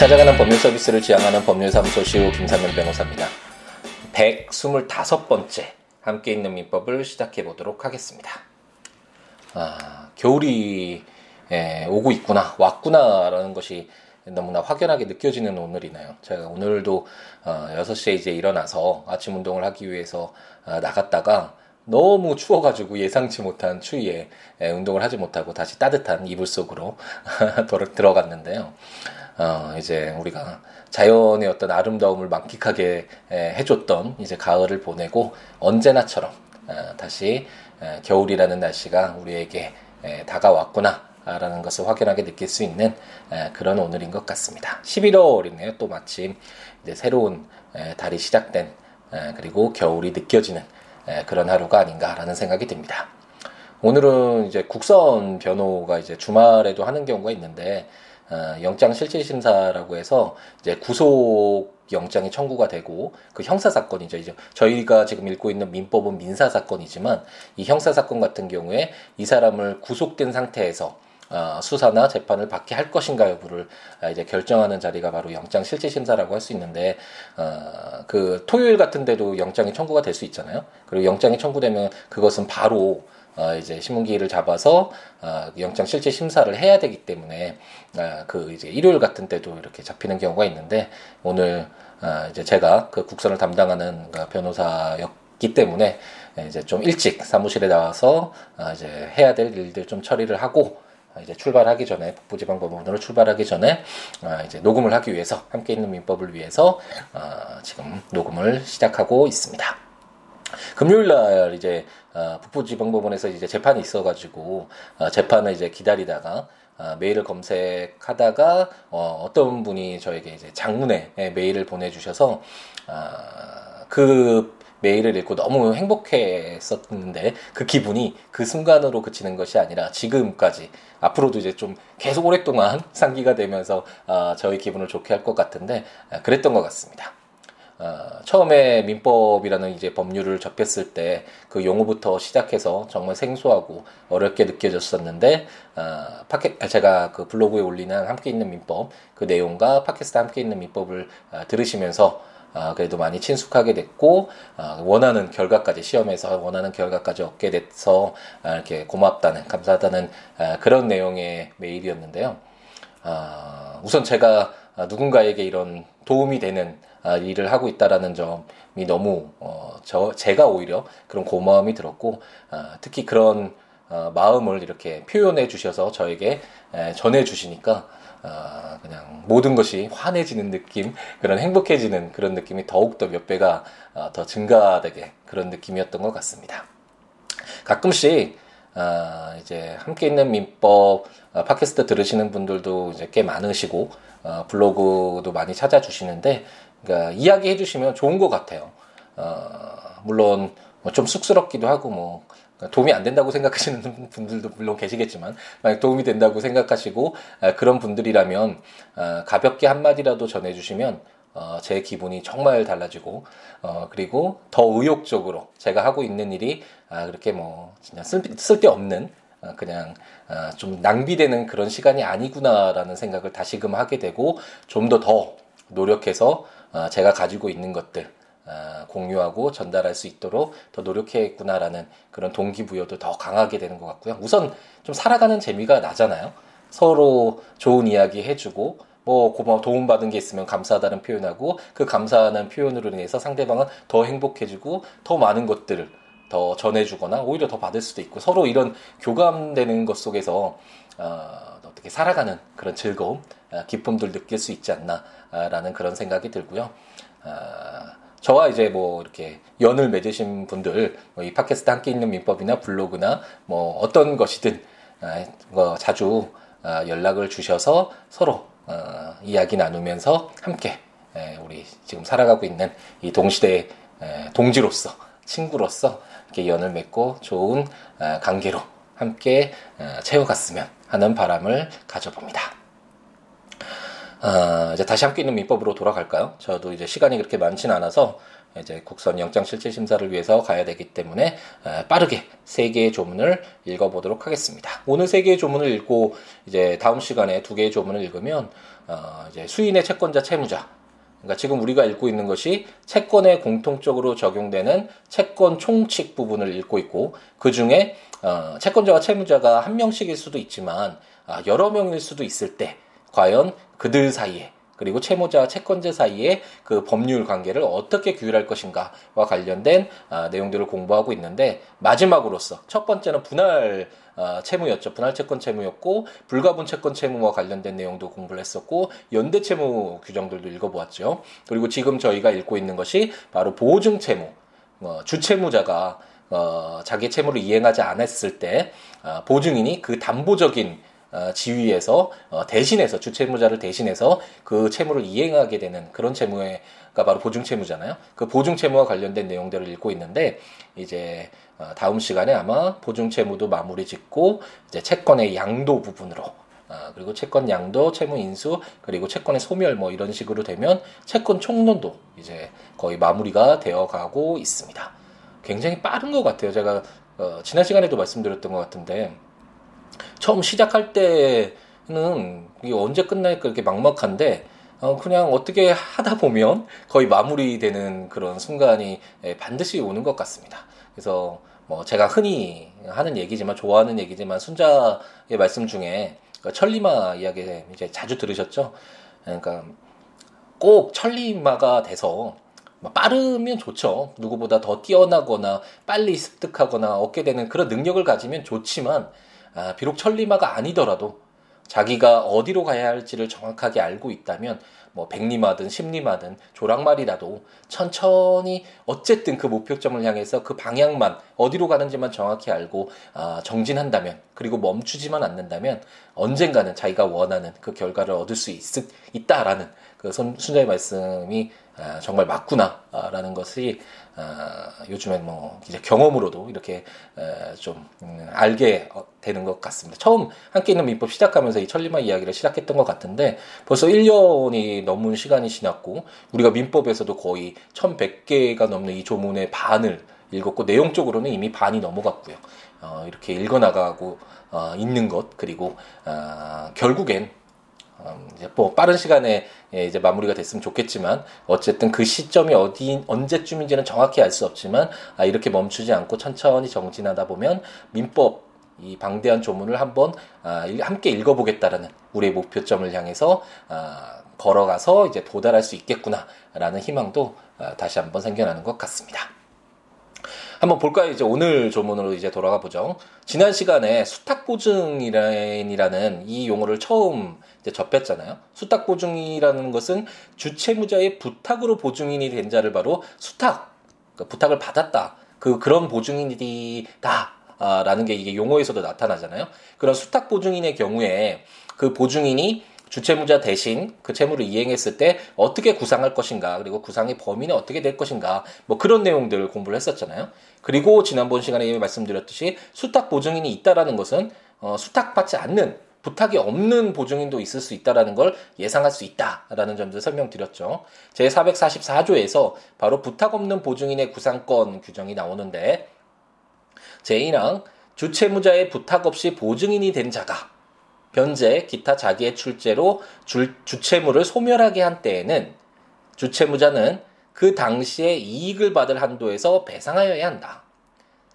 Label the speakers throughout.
Speaker 1: 찾아가는 법률 서비스를 지향하는 법률사무소 시우 김삼현 변호사입니다. 125번째 함께 있는 민법을 시작해 보도록 하겠습니다. 아, 겨울이 예, 오고 있구나, 왔구나라는 것이 너무나 확연하게 느껴지는 오늘이네요. 제가 오늘도 어, 6시에 이제 일어나서 아침 운동을 하기 위해서 어, 나갔다가 너무 추워가지고 예상치 못한 추위에 예, 운동을 하지 못하고 다시 따뜻한 이불 속으로 들어갔는데요. 어, 이제 우리가 자연의 어떤 아름다움을 만끽하게 에, 해줬던 이제 가을을 보내고 언제나처럼 어, 다시 에, 겨울이라는 날씨가 우리에게 에, 다가왔구나. 라는 것을 확연하게 느낄 수 있는 에, 그런 오늘인 것 같습니다. 11월이네요. 또 마침 이제 새로운 에, 달이 시작된 에, 그리고 겨울이 느껴지는 에, 그런 하루가 아닌가라는 생각이 듭니다. 오늘은 이제 국선 변호가 이제 주말에도 하는 경우가 있는데 어, 영장 실질 심사라고 해서 이제 구속 영장이 청구가 되고 그 형사 사건이죠. 이제 저희가 지금 읽고 있는 민법은 민사 사건이지만 이 형사 사건 같은 경우에 이 사람을 구속된 상태에서 어, 수사나 재판을 받게 할 것인가 여부를 아, 이제 결정하는 자리가 바로 영장 실질 심사라고 할 수 있는데 어, 그 토요일 같은 데도 영장이 청구가 될 수 있잖아요. 그리고 영장이 청구되면 그것은 바로 어, 이제 신문기일을 잡아서 어, 영장 실질 심사를 해야 되기 때문에 어, 그 이제 일요일 같은 때도 이렇게 잡히는 경우가 있는데 오늘 어, 이제 제가 그 국선을 담당하는 그 변호사였기 때문에 이제 좀 일찍 사무실에 나와서 어, 이제 해야 될 일들 좀 처리를 하고 이제 출발하기 전에 북부지방법원으로 출발하기 전에 어, 이제 녹음을 하기 위해서 함께 있는 민법을 위해서 어, 지금 녹음을 시작하고 있습니다. 금요일 날 이제 어, 북부지방법원에서 이제 재판이 있어가지고 어, 재판을 이제 기다리다가 어, 메일을 검색하다가 어, 어떤 분이 저에게 이제 장문에 메일을 보내주셔서 어, 그 메일을 읽고 너무 행복했었는데 그 기분이 그 순간으로 그치는 것이 아니라 지금까지 앞으로도 이제 좀 계속 오랫동안 상기가 되면서 어, 저희 기분을 좋게 할 것 같은데 어, 그랬던 것 같습니다. 어, 처음에 민법이라는 이제 법률을 접했을 때 그 용어부터 시작해서 정말 생소하고 어렵게 느껴졌었는데 어, 파켓 제가 그 블로그에 올리는 함께 있는 민법 그 내용과 팟캐스트 함께 있는 민법을 어, 들으시면서 어, 그래도 많이 친숙하게 됐고 어, 원하는 결과까지 시험에서 원하는 결과까지 얻게 돼서 어, 이렇게 고맙다는 감사하다는 어, 그런 내용의 메일이었는데요. 어, 우선 제가 누군가에게 이런 도움이 되는 아, 일을 하고 있다라는 점이 너무 어, 저 제가 오히려 그런 고마움이 들었고 아, 특히 그런 어, 마음을 이렇게 표현해 주셔서 저에게 에, 전해 주시니까 어, 그냥 모든 것이 환해지는 느낌, 그런 행복해지는 그런 느낌이 더욱더 몇 배가 어, 더 증가되게 그런 느낌이었던 것 같습니다. 가끔씩 어, 이제 함께 있는 민법 어, 팟캐스트 들으시는 분들도 이제 꽤 많으시고 어, 블로그도 많이 찾아주시는데 그러니까 이야기해 주시면 좋은 것 같아요. 어, 물론 뭐 좀 쑥스럽기도 하고 뭐 도움이 안 된다고 생각하시는 분들도 물론 계시겠지만 만약 도움이 된다고 생각하시고 아, 그런 분들이라면 아, 가볍게 한마디라도 전해주시면 어, 제 기분이 정말 달라지고 어, 그리고 더 의욕적으로 제가 하고 있는 일이 아, 그렇게 뭐 그냥 쓸, 쓸데없는 아, 그냥 아, 좀 낭비되는 그런 시간이 아니구나라는 생각을 다시금 하게 되고 좀 더더 더 노력해서 어, 제가 가지고 있는 것들 어, 공유하고 전달할 수 있도록 더 노력해야겠구나라는 그런 동기부여도 더 강하게 되는 것 같고요. 우선 좀 살아가는 재미가 나잖아요. 서로 좋은 이야기 해주고 뭐 고마워 도움받은 게 있으면 감사하다는 표현하고 그 감사하는 표현으로 인해서 상대방은 더 행복해지고 더 많은 것들을 더 전해주거나 오히려 더 받을 수도 있고 서로 이런 교감되는 것 속에서 어, 어떻게 살아가는 그런 즐거움, 아, 기쁨들 느낄 수 있지 않나라는 그런 생각이 들고요. 아, 저와 이제 뭐 이렇게 연을 맺으신 분들, 뭐이 팟캐스트 함께 있는 민법이나 블로그나 뭐 어떤 것이든 아, 뭐 자주 연락을 주셔서 서로 어, 이야기 나누면서 함께 우리 지금 살아가고 있는 이 동시대 동지로서 친구로서 이렇게 연을 맺고 좋은 관계로 함께 채워갔으면 하는 바람을 가져봅니다. 아, 이제 다시 함께 있는 민법으로 돌아갈까요? 저도 이제 시간이 그렇게 많지는 않아서 이제 국선 영장 실질 심사를 위해서 가야 되기 때문에 빠르게 세 개의 조문을 읽어보도록 하겠습니다. 오늘 세 개의 조문을 읽고 이제 다음 시간에 두 개의 조문을 읽으면 어, 이제 수인의 채권자 채무자 그러니까 지금 우리가 읽고 있는 것이 채권에 공통적으로 적용되는 채권 총칙 부분을 읽고 있고 그 중에 어, 채권자와 채무자가 한 명씩일 수도 있지만 아, 여러 명일 수도 있을 때 과연 그들 사이에 그리고 채무자와 채권자 사이의 그 법률 관계를 어떻게 규율할 것인가와 관련된 아, 내용들을 공부하고 있는데 마지막으로서 첫 번째는 분할 아, 채무였죠. 분할 채권 채무였고 불가분 채권 채무와 관련된 내용도 공부를 했었고 연대 채무 규정들도 읽어보았죠. 그리고 지금 저희가 읽고 있는 것이 바로 보증 채무. 어, 주채무자가 어, 자기 채무를 이행하지 않았을 때 어, 보증인이 그 담보적인 어, 지위에서 어, 대신해서 주채무자를 대신해서 그 채무를 이행하게 되는 그런 채무가 바로 보증채무잖아요. 그 보증채무와 관련된 내용들을 읽고 있는데 이제 어, 다음 시간에 아마 보증채무도 마무리 짓고 이제 채권의 양도 부분으로 그리고 채권 양도, 채무 인수, 그리고 채권의 소멸 뭐 이런 식으로 되면 채권 총론도 이제 거의 마무리가 되어 가고 있습니다. 굉장히 빠른 것 같아요. 제가 어, 지난 시간에도 말씀드렸던 것 같은데 처음 시작할 때는 이게 언제 끝날까 이렇게 막막한데 어, 그냥 어떻게 하다 보면 거의 마무리되는 그런 순간이 예, 반드시 오는 것 같습니다. 그래서 뭐 제가 흔히 하는 얘기지만 좋아하는 얘기지만 순자의 말씀 중에 그 천리마 이야기 이제 자주 들으셨죠? 그러니까 꼭 천리마가 돼서 뭐 빠르면 좋죠. 누구보다 더 뛰어나거나 빨리 습득하거나 얻게 되는 그런 능력을 가지면 좋지만 아, 비록 천리마가 아니더라도 자기가 어디로 가야 할지를 정확하게 알고 있다면 뭐 백리마든 십리마든 조랑말이라도 천천히 어쨌든 그 목표점을 향해서 그 방향만 어디로 가는지만 정확히 알고 아, 정진한다면 그리고 멈추지만 않는다면 언젠가는 자기가 원하는 그 결과를 얻을 수 있, 있다라는 그 순자의 말씀이 아, 정말 맞구나라는 것이 아, 요즘엔 뭐 이제 경험으로도 이렇게 좀 음, 알게 어, 되는 것 같습니다. 처음 함께 있는 민법 시작하면서 이 천리마 이야기를 시작했던 것 같은데 벌써 1년이 넘은 시간이 지났고 우리가 민법에서도 거의 1100개가 넘는 이 조문의 반을 읽었고 내용적으로는 이미 반이 넘어갔고요. 어, 이렇게 읽어나가고 어, 있는 것 그리고 어, 결국엔 음, 이제 뭐 빠른 시간에 예, 이제 마무리가 됐으면 좋겠지만 어쨌든 그 시점이 어디 언제쯤인지는 정확히 알 수 없지만 아, 이렇게 멈추지 않고 천천히 정진하다 보면 민법 이 방대한 조문을 한번 아, 함께 읽어보겠다라는 우리의 목표점을 향해서 아, 걸어가서 이제 도달할 수 있겠구나라는 희망도 아, 다시 한번 생겨나는 것 같습니다. 한번 볼까요? 이제 오늘 조문으로 이제 돌아가 보죠. 지난 시간에 수탁보증이라는 이 용어를 처음 접했잖아요. 수탁 보증이라는 것은 주채무자의 부탁으로 보증인이 된 자를 바로 수탁, 그러니까 부탁을 받았다. 그, 그런 보증인이다. 라는 게 이게 용어에서도 나타나잖아요. 그런 수탁 보증인의 경우에 그 보증인이 주채무자 대신 그 채무를 이행했을 때 어떻게 구상할 것인가 그리고 구상의 범위는 어떻게 될 것인가 뭐 그런 내용들을 공부를 했었잖아요. 그리고 지난번 시간에 이미 말씀드렸듯이 수탁 보증인이 있다라는 것은 어, 수탁받지 않는 부탁이 없는 보증인도 있을 수 있다라는 걸 예상할 수 있다라는 점들 설명드렸죠. 제 444조에서 바로 부탁 없는 보증인의 구상권 규정이 나오는데 제1항 주채무자의 부탁 없이 보증인이 된 자가 변제, 기타 자기의 출제로 주, 주채무를 소멸하게 한 때에는 주채무자는 그 당시에 이익을 받을 한도에서 배상하여야 한다.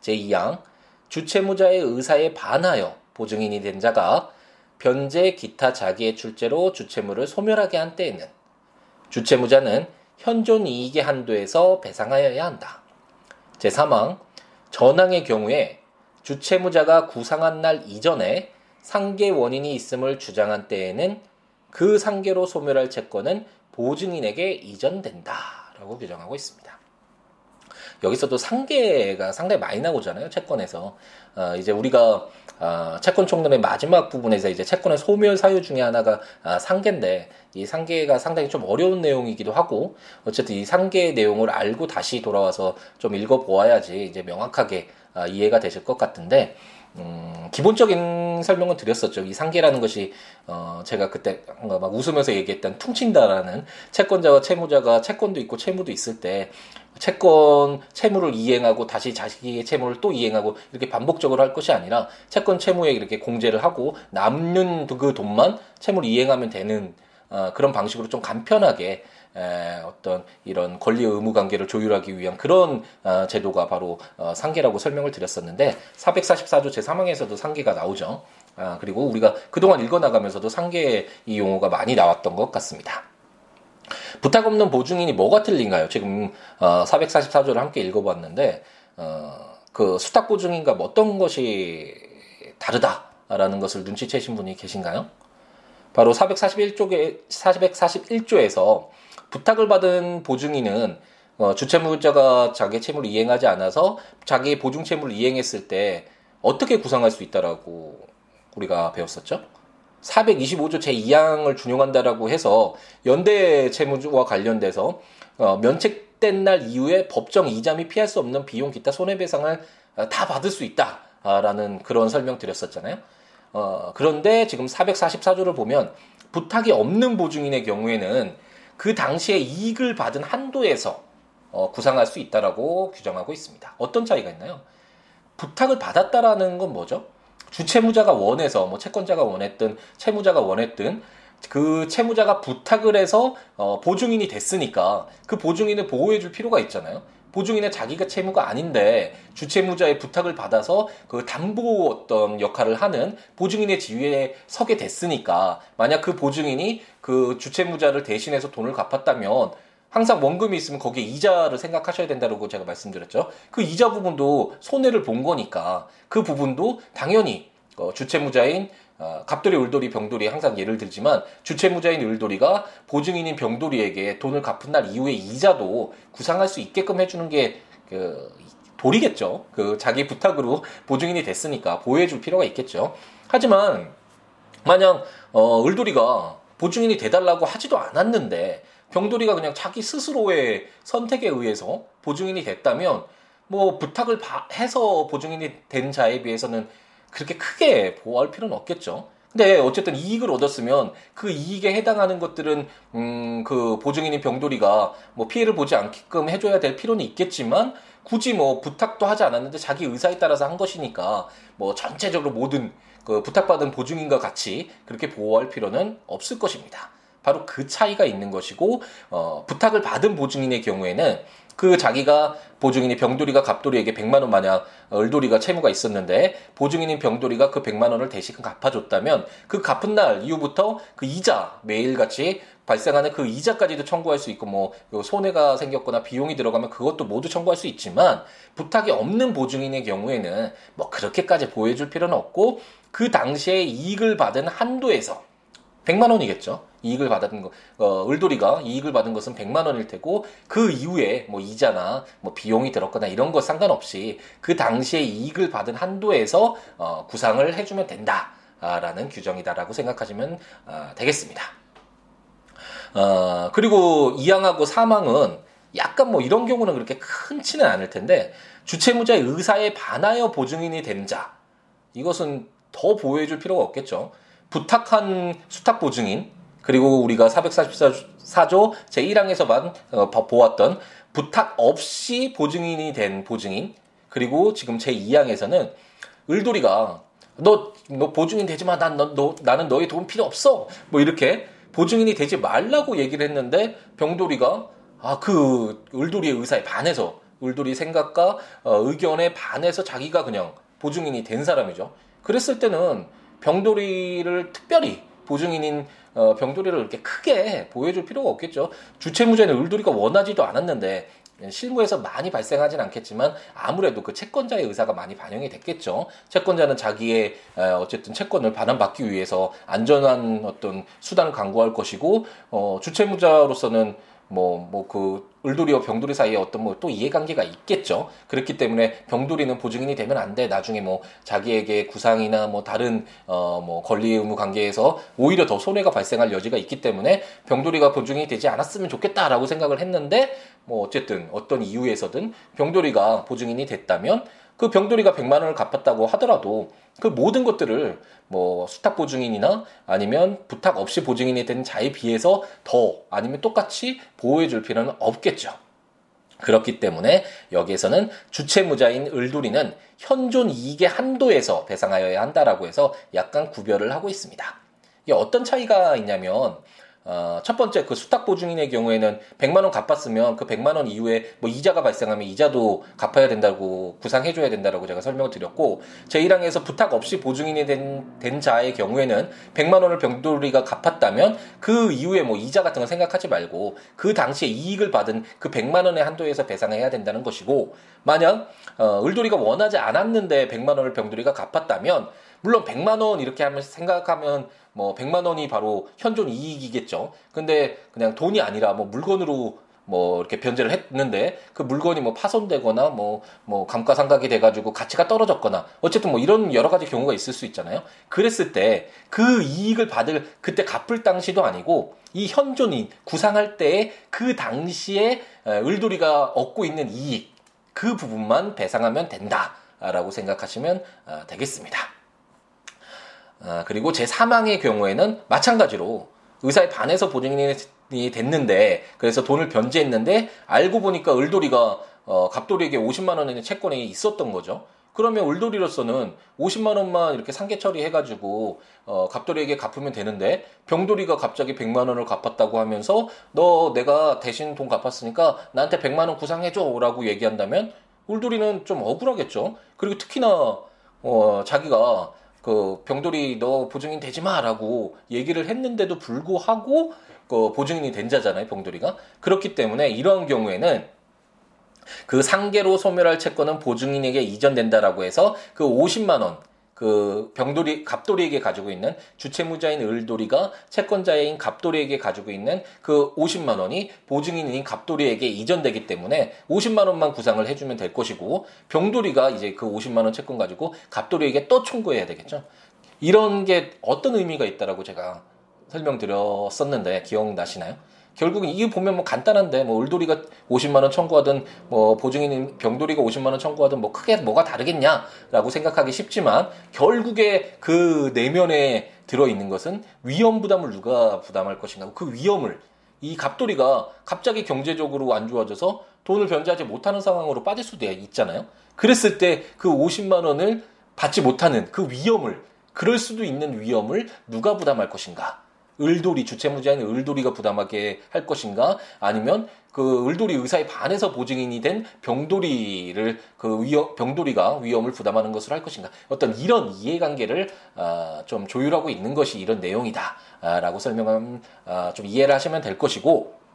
Speaker 1: 제2항 주채무자의 의사에 반하여 보증인이 된 자가 변제, 기타 자기의 출제로 주채무를 소멸하게 한 때에는 주채무자는 현존 이익의 한도에서 배상하여야 한다. 제3항 전항의 경우에 주채무자가 구상한 날 이전에 상계 원인이 있음을 주장한 때에는 그 상계로 소멸할 채권은 보증인에게 이전된다라고 규정하고 있습니다. 여기서도 상계가 상당히 많이 나오잖아요. 채권에서. 어, 이제 우리가 어, 채권 총론의 마지막 부분에서 이제 채권의 소멸 사유 중에 하나가 아, 상계인데 이 상계가 상당히 좀 어려운 내용이기도 하고 어쨌든 이 상계의 내용을 알고 다시 돌아와서 좀 읽어보아야지 이제 명확하게 아, 이해가 되실 것 같은데 음, 기본적인 설명을 드렸었죠. 이 상계라는 것이 어, 제가 그때 막 웃으면서 얘기했던 퉁친다라는 채권자와 채무자가 채권도 있고 채무도 있을 때 채권 채무를 이행하고 다시 자식의 채무를 또 이행하고 이렇게 반복적으로 할 것이 아니라 채권 채무에 이렇게 공제를 하고 남는 그 돈만 채무를 이행하면 되는 어, 그런 방식으로 좀 간편하게 에, 어떤 이런 권리 의무 관계를 조율하기 위한 그런 어, 제도가 바로 어, 상계라고 설명을 드렸었는데 444조 제3항에서도 상계가 나오죠. 아, 그리고 우리가 그동안 읽어나가면서도 상계의 이 용어가 많이 나왔던 것 같습니다. 부탁 없는 보증인이 뭐가 틀린가요? 지금 어, 444조를 함께 읽어봤는데 어, 그 수탁 보증인과 뭐 어떤 것이 다르다라는 것을 눈치채신 분이 계신가요? 바로 441조에 441조에서 부탁을 받은 보증인은 어, 주채무자가 자기 채무를 이행하지 않아서 자기 보증 채무를 이행했을 때 어떻게 구상할 수 있다라고 우리가 배웠었죠. 425조 제2항을 준용한다라고 해서 연대 채무와 관련돼서 어, 면책된 날 이후에 법정 이자 및 피할 수 없는 비용 기타 손해배상을 어, 다 받을 수 있다라는 그런 설명 드렸었잖아요. 어, 그런데 지금 444조를 보면 부탁이 없는 보증인의 경우에는 그 당시에 이익을 받은 한도에서 어, 구상할 수 있다라고 규정하고 있습니다. 어떤 차이가 있나요? 부탁을 받았다라는 건 뭐죠? 주채무자가 원해서 뭐 채권자가 원했든 채무자가 원했든 그 채무자가 부탁을 해서 어, 보증인이 됐으니까 그 보증인을 보호해 줄 필요가 있잖아요. 보증인은 자기가 채무가 아닌데 주채무자의 부탁을 받아서 그 담보 어떤 역할을 하는 보증인의 지위에 서게 됐으니까 만약 그 보증인이 그 주채무자를 대신해서 돈을 갚았다면 항상 원금이 있으면 거기에 이자를 생각하셔야 된다고 제가 말씀드렸죠. 그 이자 부분도 손해를 본 거니까 그 부분도 당연히 어, 주채무자인 어, 갑돌이, 울돌이, 병돌이 항상 예를 들지만 주채무자인 울돌이가 보증인인 병돌이에게 돈을 갚은 날 이후에 이자도 구상할 수 있게끔 해주는 게 그, 도리겠죠. 그 자기 부탁으로 보증인이 됐으니까 보호해줄 필요가 있겠죠. 하지만 만약 어, 을돌이가 보증인이 돼달라고 하지도 않았는데 병돌이가 그냥 자기 스스로의 선택에 의해서 보증인이 됐다면 뭐 부탁을 해서 보증인이 된 자에 비해서는 그렇게 크게 보호할 필요는 없겠죠. 근데 어쨌든 이익을 얻었으면 그 이익에 해당하는 것들은 음 그 보증인인 병돌이가 뭐 피해를 보지 않게끔 해줘야 될 필요는 있겠지만 굳이 뭐 부탁도 하지 않았는데 자기 의사에 따라서 한 것이니까 뭐 전체적으로 모든 그 부탁받은 보증인과 같이 그렇게 보호할 필요는 없을 것입니다. 바로 그 차이가 있는 것이고 어, 부탁을 받은 보증인의 경우에는 그 자기가 보증인이 병돌이가 갑돌이에게 100만 원 만약 을돌이가 채무가 있었는데 보증인인 병돌이가 그 100만 원을 대신 갚아줬다면 그 갚은 날 이후부터 그 이자 매일같이 발생하는 그 이자까지도 청구할 수 있고 뭐 손해가 생겼거나 비용이 들어가면 그것도 모두 청구할 수 있지만 부탁이 없는 보증인의 경우에는 뭐 그렇게까지 보호해줄 필요는 없고 그 당시에 이익을 받은 한도에서 100만 원이겠죠. 이익을 받은 거, 어, 을돌이가 이익을 받은 것은 100만 원일 테고 그 이후에 뭐 이자나 뭐 비용이 들었거나 이런 거 상관없이 그 당시에 이익을 받은 한도에서 어, 구상을 해주면 된다라는 규정이다라고 생각하시면 어, 되겠습니다. 어, 그리고 이항하고 사망은 약간 뭐 이런 경우는 그렇게 큰치는 않을 텐데 주채무자의 의사에 반하여 보증인이 된 자 이것은 더 보호해줄 필요가 없겠죠. 부탁한 수탁 보증인 그리고 우리가 444조 제1항에서만 어, 보았던 부탁 없이 보증인이 된 보증인 그리고 지금 제2항에서는 을돌이가 너, 너 보증인 되지 마. 난, 너, 너, 나는 너의 도움 필요 없어. 뭐 이렇게 보증인이 되지 말라고 얘기를 했는데 병돌이가 아, 그 을돌이의 의사에 반해서 을돌이 생각과 어, 의견에 반해서 자기가 그냥 보증인이 된 사람이죠. 그랬을 때는 병돌이를 특별히 보증인인 어, 병돌이를 이렇게 크게 보여줄 필요가 없겠죠. 주체무죄는 을돌이가 원하지도 않았는데 실무에서 많이 발생하진 않겠지만 아무래도 그 채권자의 의사가 많이 반영이 됐겠죠. 채권자는 자기의 어쨌든 채권을 반환받기 위해서 안전한 어떤 수단을 강구할 것이고 어, 주체무자로서는 뭐, 뭐, 그, 을돌이와 병돌이 사이에 어떤 뭐 또 이해관계가 있겠죠. 그렇기 때문에 병돌이는 보증인이 되면 안 돼. 나중에 뭐 자기에게 구상이나 뭐 다른, 어, 뭐 권리 의무 관계에서 오히려 더 손해가 발생할 여지가 있기 때문에 병돌이가 보증인이 되지 않았으면 좋겠다라고 생각을 했는데 뭐 어쨌든 어떤 이유에서든 병돌이가 보증인이 됐다면 그 병돌이가 100만 원을 갚았다고 하더라도 그 모든 것들을 뭐 수탁 보증인이나 아니면 부탁 없이 보증인이 된 자에 비해서 더 아니면 똑같이 보호해 줄 필요는 없겠죠. 그렇기 때문에 여기에서는 주체무자인 을돌이는 현존 이익의 한도에서 배상하여야 한다라고 해서 약간 구별을 하고 있습니다. 이게 어떤 차이가 있냐면 어, 첫 번째 그 수탁 보증인의 경우에는 100만 원 갚았으면 그 100만 원 이후에 뭐 이자가 발생하면 이자도 갚아야 된다고 구상해 줘야 된다라고 제가 설명을 드렸고 제1항에서 부탁 없이 보증인이 된, 된 자의 경우에는 100만 원을 병돌이가 갚았다면 그 이후에 뭐 이자 같은 거 생각하지 말고 그 당시에 이익을 받은 그 100만 원의 한도에서 배상해야 된다는 것이고 만약 어, 을돌이가 원하지 않았는데 100만 원을 병돌이가 갚았다면 물론 100만 원 이렇게 하면 생각하면 뭐 100만 원이 바로 현존 이익이겠죠. 근데 그냥 돈이 아니라 뭐 물건으로 뭐 이렇게 변제를 했는데 그 물건이 뭐 파손되거나 뭐뭐 뭐 감가상각이 돼가지고 가치가 떨어졌거나 어쨌든 뭐 이런 여러 가지 경우가 있을 수 있잖아요. 그랬을 때 그 이익을 받을 그때 갚을 당시도 아니고 이 현존이 구상할 때그 당시에 을돌이가 얻고 있는 이익 그 부분만 배상하면 된다라고 생각하시면 아, 되겠습니다. 아, 그리고 제 사망의 경우에는 마찬가지로 의사에 반해서 보증인이 됐는데 그래서 돈을 변제했는데 알고 보니까 을돌이가 어, 갑돌이에게 50만 원의 채권이 있었던 거죠. 그러면 을돌이로서는 50만 원만 이렇게 상계 처리해가지고 어, 갑돌이에게 갚으면 되는데 병돌이가 갑자기 100만 원을 갚았다고 하면서 너 내가 대신 돈 갚았으니까 나한테 100만 원 구상해줘라고 얘기한다면 을돌이는 좀 억울하겠죠. 그리고 특히나 어, 자기가 그 병돌이 너 보증인 되지 마라고 얘기를 했는데도 불구하고 그 보증인이 된 자잖아요 병돌이가. 그렇기 때문에 이러한 경우에는 그 상계로 소멸할 채권은 보증인에게 이전된다라고 해서 그 50만 원 그 병돌이 갑돌이에게 가지고 있는 주체무자인 을돌이가 채권자인 갑돌이에게 가지고 있는 그 50만 원이 보증인인 갑돌이에게 이전되기 때문에 50만 원만 구상을 해주면 될 것이고 병돌이가 이제 그 50만 원 채권 가지고 갑돌이에게 또 청구해야 되겠죠. 이런 게 어떤 의미가 있다라고 제가 설명드렸었는데 기억나시나요? 결국은 이게 보면 뭐 간단한데 뭐 을돌이가 50만 원 청구하든 뭐 보증인 병돌이가 50만 원 청구하든 뭐 크게 뭐가 다르겠냐라고 생각하기 쉽지만 결국에 그 내면에 들어 있는 것은 위험 부담을 누가 부담할 것인가 그 위험을 이 갑돌이가 갑자기 경제적으로 안 좋아져서 돈을 변제하지 못하는 상황으로 빠질 수도 있잖아요. 그랬을 때 그 50만 원을 받지 못하는 그 위험을 그럴 수도 있는 위험을 누가 부담할 것인가? 을돌이 주체무자인 을돌이가 부담하게 할 것인가? 아니면 그 을돌이 의사에 반해서 보증인이 된 병돌이를 그 위험 병돌이가 위험을 부담하는 것으로 할 것인가? 어떤 이런 이해관계를 아, 좀 조율하고 있는 것이 이런 내용이다라고 설명하면 아, 좀 이해를 하시면 될 것이고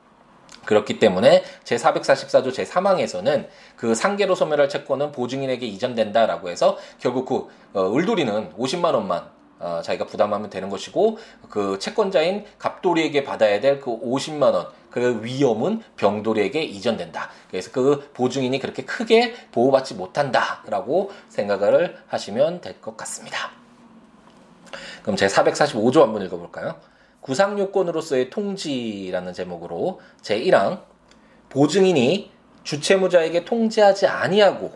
Speaker 1: 그렇기 때문에 제444조 제3항에서는 그 상계로 소멸할 채권은 보증인에게 이전된다라고 해서 결국 그 어, 을돌이는 50만 원만 어, 자기가 부담하면 되는 것이고 그 채권자인 갑돌이에게 받아야 될 그 50만 원 그 위험은 병돌이에게 이전된다. 그래서 그 보증인이 그렇게 크게 보호받지 못한다라고 생각을 하시면 될 것 같습니다. 그럼 제 445조 한번 읽어볼까요? 구상요건으로서의 통지라는 제목으로 제1항 보증인이 주채무자에게 통지하지 아니하고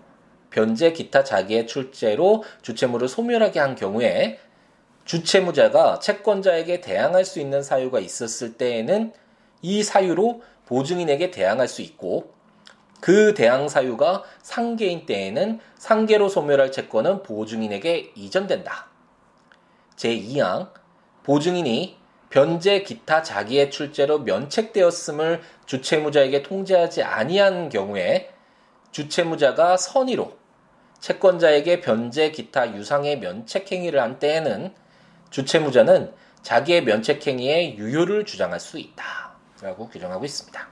Speaker 1: 변제 기타 자기의 출제로 주채무를 소멸하게 한 경우에 주채무자가 채권자에게 대항할 수 있는 사유가 있었을 때에는 이 사유로 보증인에게 대항할 수 있고 그 대항 사유가 상계인 때에는 상계로 소멸할 채권은 보증인에게 이전된다. 제2항 보증인이 변제 기타 자기의 출제로 면책되었음을 주채무자에게 통지하지 아니한 경우에 주채무자가 선의로 채권자에게 변제 기타 유상의 면책 행위를 한 때에는 주채무자는 자기의 면책행위의 유효를 주장할 수 있다. 라고 규정하고 있습니다.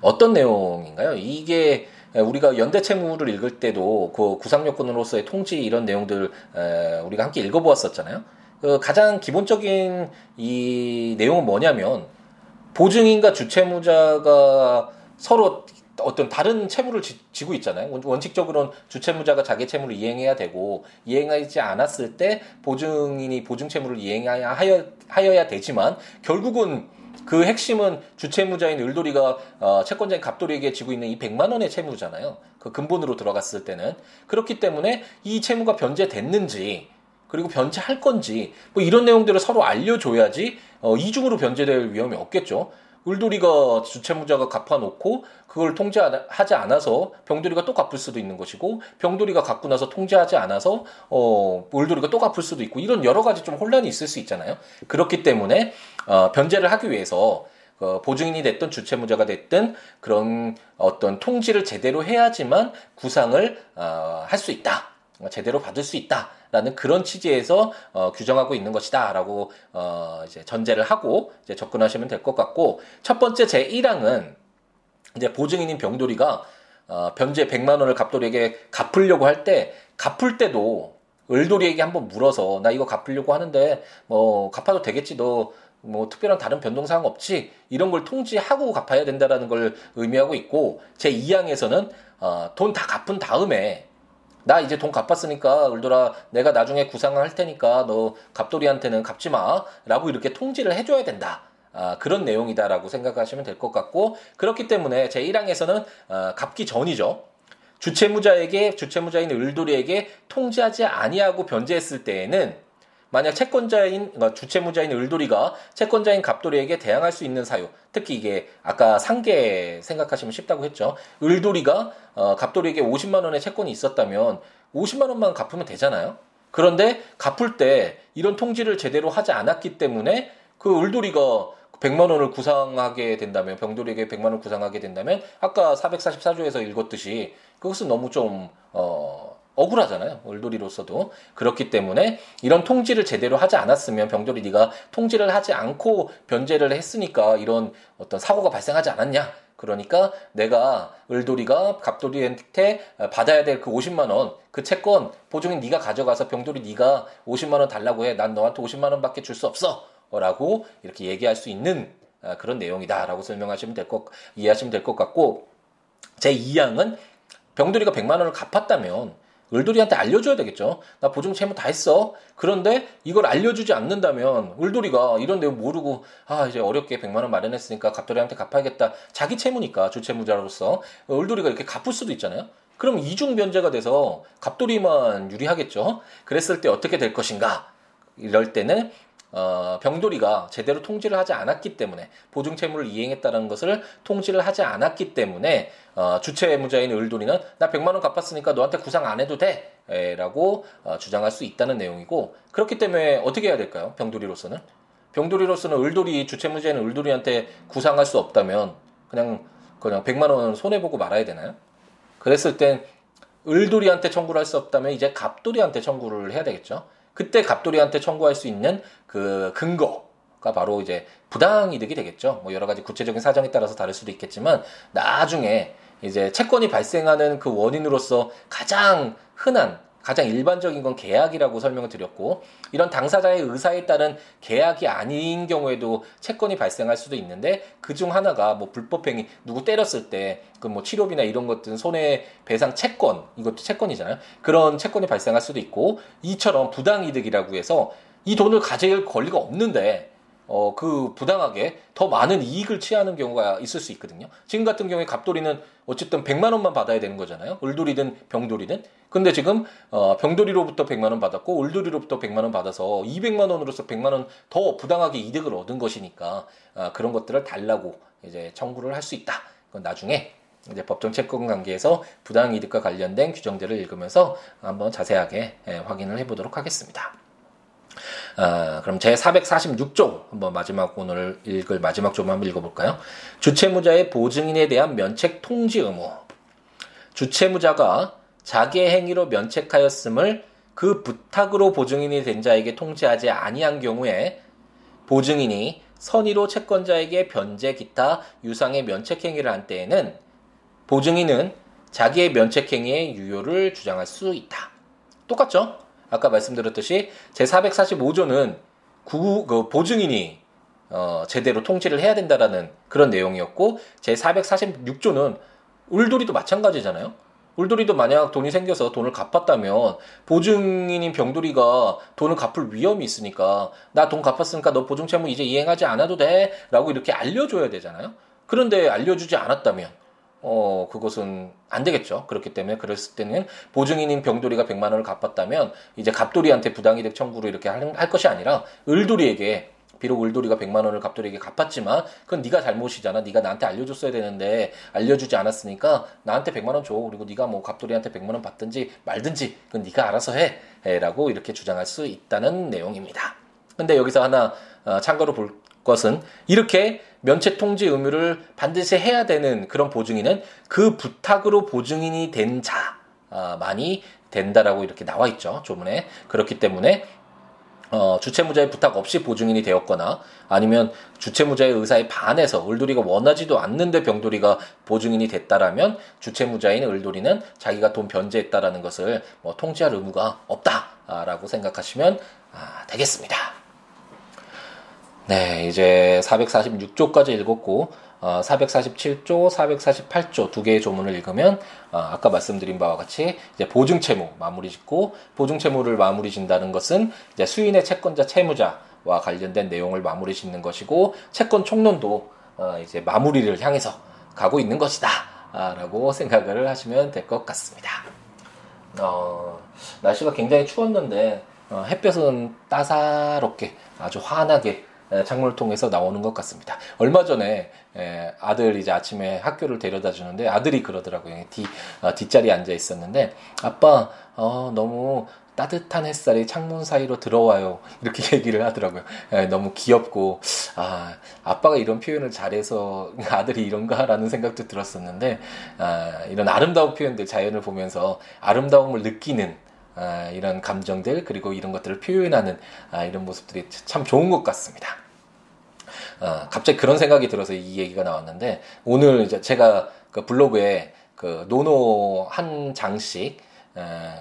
Speaker 1: 어떤 내용인가요? 이게 우리가 연대 채무를 읽을 때도 그 구상요건으로서의 통지 이런 내용들 우리가 함께 읽어보았었잖아요. 그 가장 기본적인 이 내용은 뭐냐면 보증인과 주채무자가 서로 어떤 다른 채무를 지, 고 있잖아요. 원칙적으로는 주채무자가 자기 채무를 이행해야 되고 이행하지 않았을 때 보증인이 보증 채무를 이행하여 하여야 되지만 결국은 그 핵심은 주채무자인 을돌이가 어, 채권자인 갑돌이에게 지고 있는 이 100만 원의 채무잖아요. 그 근본으로 들어갔을 때는 그렇기 때문에 이 채무가 변제됐는지 그리고 변제할 건지 뭐 이런 내용들을 서로 알려줘야지 어, 이중으로 변제될 위험이 없겠죠. 을돌이가 주채무자가 갚아놓고 그걸 통제하지 않아서 병돌이가 또 갚을 수도 있는 것이고 병돌이가 갚고 나서 통제하지 않아서 어 을돌이가 또 갚을 수도 있고 이런 여러 가지 좀 혼란이 있을 수 있잖아요. 그렇기 때문에 어, 변제를 하기 위해서 어, 보증인이 됐든 주채무자가 됐든 그런 어떤 통지를 제대로 해야지만 구상을 어, 할 수 있다. 제대로 받을 수 있다 라는 그런 취지에서 어, 규정하고 있는 것이다 라고 어, 이제 전제를 하고 이제 접근하시면 될 것 같고 첫 번째 제 1항은 이제 보증인인 병돌이가 어, 변제 100만 원을 갑돌이에게 갚으려고 할 때 갚을 때도 을돌이에게 한번 물어서 나 이거 갚으려고 하는데 뭐 갚아도 되겠지 너 뭐 특별한 다른 변동 사항 없지? 이런 걸 통지하고 갚아야 된다라는 걸 의미하고 있고 제 2항에서는 어, 돈 다 갚은 다음에 나 이제 돈 갚았으니까 을돌아 내가 나중에 구상을 할 테니까 너 갑돌이한테는 갚지 마라고 이렇게 통지를 해줘야 된다. 아, 그런 내용이다라고 생각하시면 될 것 같고 그렇기 때문에 제 1항에서는 아, 갚기 전이죠. 주채무자에게 주채무자인 을돌이에게 통지하지 아니하고 변제했을 때에는 만약 채권자인 그러니까 주채무자인 을돌이가 채권자인 갑돌이에게 대항할 수 있는 사유, 특히 이게 아까 상계 생각하시면 쉽다고 했죠. 을돌이가 어, 갑돌이에게 50만 원의 채권이 있었다면 50만 원만 갚으면 되잖아요. 그런데 갚을 때 이런 통지를 제대로 하지 않았기 때문에 그 을돌이가 100만 원을 구상하게 된다면 병돌이에게 100만 원을 구상하게 된다면 아까 444조에서 읽었듯이 그것은 너무 좀 어, 억울하잖아요. 을돌이로서도. 그렇기 때문에 이런 통지를 제대로 하지 않았으면 병돌이 네가 통지를 하지 않고 변제를 했으니까 이런 어떤 사고가 발생하지 않았냐. 그러니까 내가 을돌이가 갑돌이한테 받아야 될 그 50만 원, 그 채권 보증인 네가 가져가서 병돌이 네가 50만 원 달라고 해. 난 너한테 50만 원밖에 줄 수 없어. 라고 이렇게 얘기할 수 있는 아, 그런 내용이다라고 설명하시면 될 것, 이해하시면 될 것 같고, 제 2항은 병돌이가 100만 원을 갚았다면 을돌이한테 알려줘야 되겠죠. 나 보증 채무 다 했어. 그런데 이걸 알려주지 않는다면 을돌이가 이런 내용 모르고 아 이제 어렵게 100만 원 마련했으니까 갑돌이한테 갚아야겠다. 자기 채무니까 주채무자로서 을돌이가 이렇게 갚을 수도 있잖아요. 그럼 이중 변제가 돼서 갑돌이만 유리하겠죠. 그랬을 때 어떻게 될 것인가? 이럴 때는 어, 병돌이가 제대로 통지를 하지 않았기 때문에 보증 채무를 이행했다는 것을 통지를 하지 않았기 때문에 어, 주채무자인 을돌이는 나 100만 원 갚았으니까 너한테 구상 안 해도 돼. 라고 어, 주장할 수 있다는 내용이고 그렇기 때문에 어떻게 해야 될까요? 병돌이로서는 병돌이로서는 을돌이 주채무자인 을돌이한테 구상할 수 없다면 그냥 그냥 100만 원 손해 보고 말아야 되나요? 그랬을 땐 을돌이한테 청구를 할 수 없다면 이제 갑돌이한테 청구를 해야 되겠죠. 그때 갑돌이한테 청구할 수 있는 그 근거가 바로 이제 부당이득이 되겠죠. 뭐 여러 가지 구체적인 사정에 따라서 다를 수도 있겠지만 나중에 이제 채권이 발생하는 그 원인으로서 가장 흔한 가장 일반적인 건 계약이라고 설명을 드렸고 이런 당사자의 의사에 따른 계약이 아닌 경우에도 채권이 발생할 수도 있는데 그 중 하나가 뭐 불법행위 누구 때렸을 때 그 뭐 치료비나 이런 것들은 손해배상 채권 이것도 채권이잖아요. 그런 채권이 발생할 수도 있고 이처럼 부당이득이라고 해서 이 돈을 가질 권리가 없는데 어, 그 부당하게 더 많은 이익을 취하는 경우가 있을 수 있거든요. 지금 같은 경우에 갑돌이는 어쨌든 100만 원만 받아야 되는 거잖아요. 을돌이든 병돌이든. 근데 지금 어, 병돌이로부터 100만 원 받았고 을돌이로부터 100만 원 받아서 200만 원으로서 100만 원 더 부당하게 이득을 얻은 것이니까 어, 그런 것들을 달라고 이제 청구를 할 수 있다. 그건 나중에 이제 법정 채권 관계에서 부당 이득과 관련된 규정들을 읽으면서 한번 자세하게 예, 확인을 해보도록 하겠습니다. 아, 그럼 제 446조 한번 마지막 오늘 읽을 마지막 조만 읽어볼까요? 주채무자의 보증인에 대한 면책 통지 의무. 주채무자가 자기의 행위로 면책하였음을 그 부탁으로 보증인이 된 자에게 통지하지 아니한 경우에 보증인이 선의로 채권자에게 변제 기타 유상의 면책 행위를 한 때에는 보증인은 자기의 면책 행위의 유효를 주장할 수 있다. 똑같죠? 아까 말씀드렸듯이 제 445조는 구, 그 보증인이 어, 제대로 통지를 해야 된다라는 그런 내용이었고 제 446조는 울돌이도 마찬가지잖아요. 울돌이도 만약 돈이 생겨서 돈을 갚았다면 보증인인 병돌이가 돈을 갚을 위험이 있으니까 나 돈 갚았으니까 너 보증채무 이제 이행하지 않아도 돼라고 이렇게 알려줘야 되잖아요. 그런데 알려주지 않았다면 어 그것은 안 되겠죠. 그렇기 때문에 그랬을 때는 보증인인 병돌이가 100만 원을 갚았다면 이제 갑돌이한테 부당이득 청구를 이렇게 할, 할 것이 아니라 을돌이에게 비록 을돌이가 100만 원을 갑돌이에게 갚았지만 그건 네가 잘못이잖아. 네가 나한테 알려줬어야 되는데 알려주지 않았으니까 나한테 100만 원 줘. 그리고 네가 뭐 갑돌이한테 100만 원 받든지 말든지 그건 네가 알아서 해 라고 이렇게 주장할 수 있다는 내용입니다. 근데 여기서 하나 어, 참고로 볼 것은 이렇게 면책 통지 의무를 반드시 해야 되는 그런 보증인은 그 부탁으로 보증인이 된 자만이 된다라고 이렇게 나와 있죠 조문에 그렇기 때문에 어, 주체무자의 부탁 없이 보증인이 되었거나 아니면 주체무자의 의사에 반해서 을돌이가 원하지도 않는데 병돌이가 보증인이 됐다라면 주체무자인 을돌이는 자기가 돈 변제했다라는 것을 뭐 통지할 의무가 없다라고 생각하시면 아, 되겠습니다. 네, 이제 446조까지 읽었고 어, 447조, 448조 두 개의 조문을 읽으면 어, 아까 말씀드린 바와 같이 이제 보증 채무 마무리 짓고 보증 채무를 마무리 짓다는 것은 이제 수인의 채권자 채무자와 관련된 내용을 마무리 짓는 것이고 채권 총론도 어, 이제 마무리를 향해서 가고 있는 것이다 라고 생각을 하시면 될 것 같습니다. 어, 날씨가 굉장히 추웠는데 어, 햇볕은 따사롭게 아주 환하게 창문을 통해서 나오는 것 같습니다. 얼마 전에 아들 이제 아침에 학교를 데려다 주는데 아들이 그러더라고요. 뒤, 어, 뒷자리에 앉아 있었는데 아빠 어, 너무 따뜻한 햇살이 창문 사이로 들어와요. 이렇게 얘기를 하더라고요. 예, 너무 귀엽고, 아, 아빠가 이런 표현을 잘해서 아들이 이런가라는 생각도 들었었는데, 아, 이런 아름다운 표현들, 자연을 보면서 아름다움을 느끼는 아, 이런 감정들, 그리고 이런 것들을 표현하는 아, 이런 모습들이 참 좋은 것 같습니다. 어, 갑자기 그런 생각이 들어서 이 얘기가 나왔는데 오늘 이제 제가 그 블로그에 그 노노 한 장씩 에,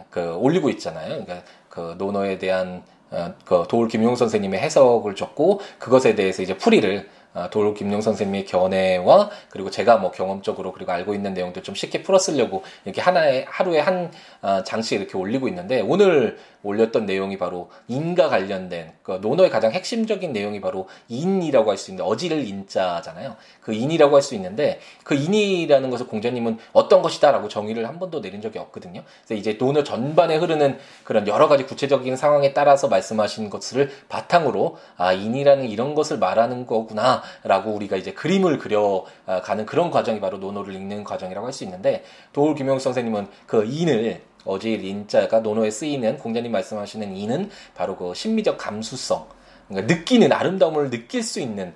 Speaker 1: 그 올리고 있잖아요. 그러니까 그 노노에 대한 어, 그 도울 김용 선생님의 해석을 줬고 그것에 대해서 이제 풀이를 아, 도로 김용 선생님의 견해와 그리고 제가 뭐 경험적으로 그리고 알고 있는 내용들 좀 쉽게 풀어쓰려고 이렇게 하나에 하루에 한 아, 장씩 이렇게 올리고 있는데 오늘 올렸던 내용이 바로 인과 관련된 그 논어의 가장 핵심적인 내용이 바로 인이라고 할 수 있는데 어질 인자잖아요. 그 인이라고 할 수 있는데 그 인이라는 것을 공자님은 어떤 것이다라고 정의를 한 번도 내린 적이 없거든요. 그래서 이제 논어 전반에 흐르는 그런 여러 가지 구체적인 상황에 따라서 말씀하신 것을 바탕으로 아 인이라는 이런 것을 말하는 거구나라고 우리가 이제 그림을 그려가는 그런 과정이 바로 논어를 읽는 과정이라고 할 수 있는데 도울 김영 선생님은 그 인을 어제일 인자가 논어에 쓰이는 공자님 말씀하시는 이는 바로 그 심미적 감수성, 그러니까 느끼는 아름다움을 느낄 수 있는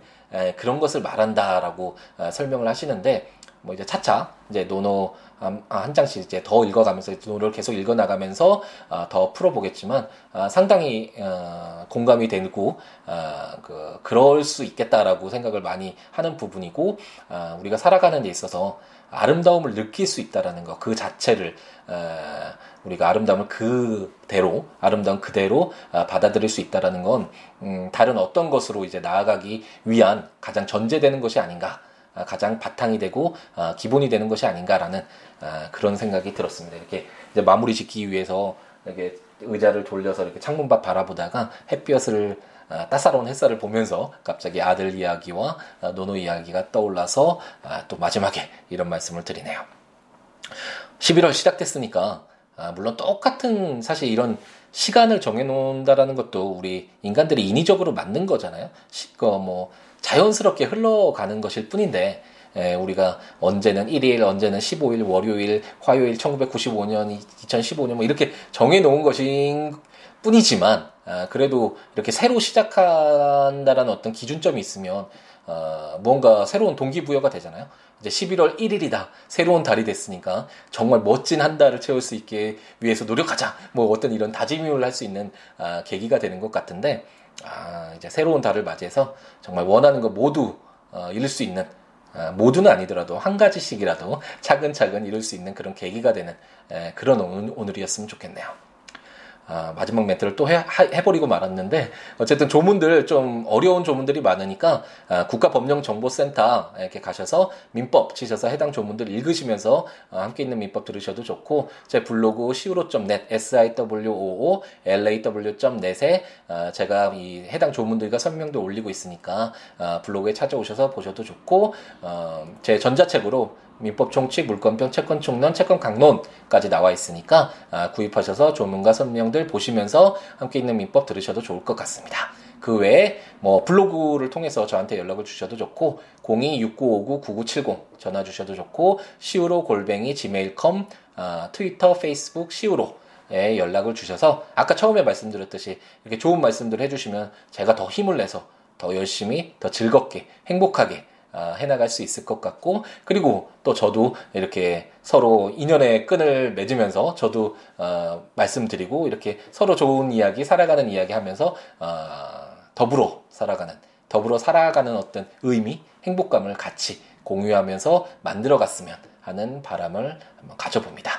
Speaker 1: 그런 것을 말한다라고 어, 설명을 하시는데 뭐 이제 차차 이제 논어 아, 한 장씩 이제 더 읽어가면서 논어를 계속 읽어나가면서 어, 더 풀어보겠지만 어, 상당히 공감이 되고 그 그럴 수 있겠다라고 생각을 많이 하는 부분이고 우리가 살아가는 데 있어서 아름다움을 느낄 수 있다라는 것 그 자체를 우리가 아름다움을 그대로 아름다움 그대로 아, 받아들일 수 있다라는 건 음, 다른 어떤 것으로 이제 나아가기 위한 가장 전제되는 것이 아닌가 아, 가장 바탕이 되고 아, 기본이 되는 것이 아닌가라는 그런 생각이 들었습니다. 이렇게 마무리 짓기 위해서 이렇게 의자를 돌려서 이렇게 창문 밖 바라보다가 햇볕을 아, 따사로운 햇살을 보면서 갑자기 아들 이야기와 아, 노노 이야기가 떠올라서 아, 또 마지막에 이런 말씀을 드리네요. 11월 시작됐으니까 물론 똑같은 사실 이런 시간을 정해놓는다라는 것도 우리 인간들이 인위적으로 만든 거잖아요. 뭐 자연스럽게 흘러가는 것일 뿐인데 우리가 언제는 1일, 언제는 15일, 월요일, 화요일, 1995년, 2015년 뭐 이렇게 정해놓은 것인 뿐이지만 아, 그래도 이렇게 새로 시작한다라는 어떤 기준점이 있으면 어, 뭔가 새로운 동기부여가 되잖아요. 이제 11월 1일이다. 새로운 달이 됐으니까 정말 멋진 한 달을 채울 수 있게 위해서 노력하자. 뭐 어떤 이런 다짐을 할 수 있는 아, 계기가 되는 것 같은데 아, 이제 새로운 달을 맞이해서 정말 원하는 거 모두 어, 이룰 수 있는 아, 모두는 아니더라도 한 가지씩이라도 차근차근 이룰 수 있는 그런 계기가 되는 에, 그런 오늘이었으면 좋겠네요. 아, 마지막 멘트를 또 해, 해버리고 말았는데 어쨌든 조문들 좀 어려운 조문들이 많으니까 아, 국가법령정보센터 이렇게 가셔서 민법 치셔서 해당 조문들 읽으시면서 아, 함께 있는 민법 들으셔도 좋고 제 블로그 siwo.net siwoo law.net에 아, 제가 이 해당 조문들과 설명도 올리고 있으니까 아, 블로그에 찾아오셔서 보셔도 좋고 어, 제 전자책으로 민법 총칙, 물권병, 채권 총론, 채권 강론까지 나와 있으니까 아, 구입하셔서 조문과 설명들 보시면서 함께 있는 민법 들으셔도 좋을 것 같습니다. 그 외에 뭐 블로그를 통해서 저한테 연락을 주셔도 좋고 026959-9970 전화 주셔도 좋고 시우로 골뱅이 gmail.com 아, 트위터, 페이스북 시우로 에 연락을 주셔서 아까 처음에 말씀드렸듯이 이렇게 좋은 말씀들 해주시면 제가 더 힘을 내서 더 열심히 더 즐겁게 행복하게 아, 해나갈 수 있을 것 같고 그리고 또 저도 이렇게 서로 인연의 끈을 맺으면서 저도 어, 말씀드리고 이렇게 서로 좋은 이야기 살아가는 이야기 하면서 어, 더불어 살아가는 더불어 살아가는 어떤 의미 행복감을 같이 공유하면서 만들어 갔으면 하는 바람을 한번 가져봅니다.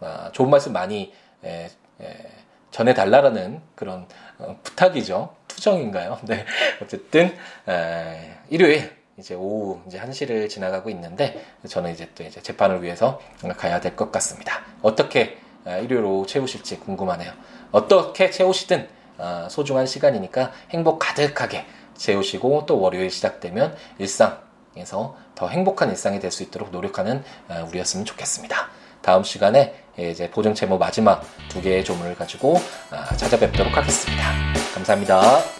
Speaker 1: 어, 좋은 말씀 많이 에, 에, 전해달라라는 그런 어, 부탁이죠. 투정인가요? 네. 어쨌든 에, 일요일 이제 오후 이제 1시를 지나가고 있는데 저는 이제 또 이제 재판을 위해서 가야 될 것 같습니다. 어떻게 아, 일요일 오후 채우실지 궁금하네요. 어떻게 채우시든 아, 소중한 시간이니까 행복 가득하게 채우시고 또 월요일 시작되면 일상에서 더 행복한 일상이 될 수 있도록 노력하는 아, 우리였으면 좋겠습니다. 다음 시간에 이제 보증 채무 마지막 두 개의 조문을 가지고 찾아뵙도록 하겠습니다. 감사합니다.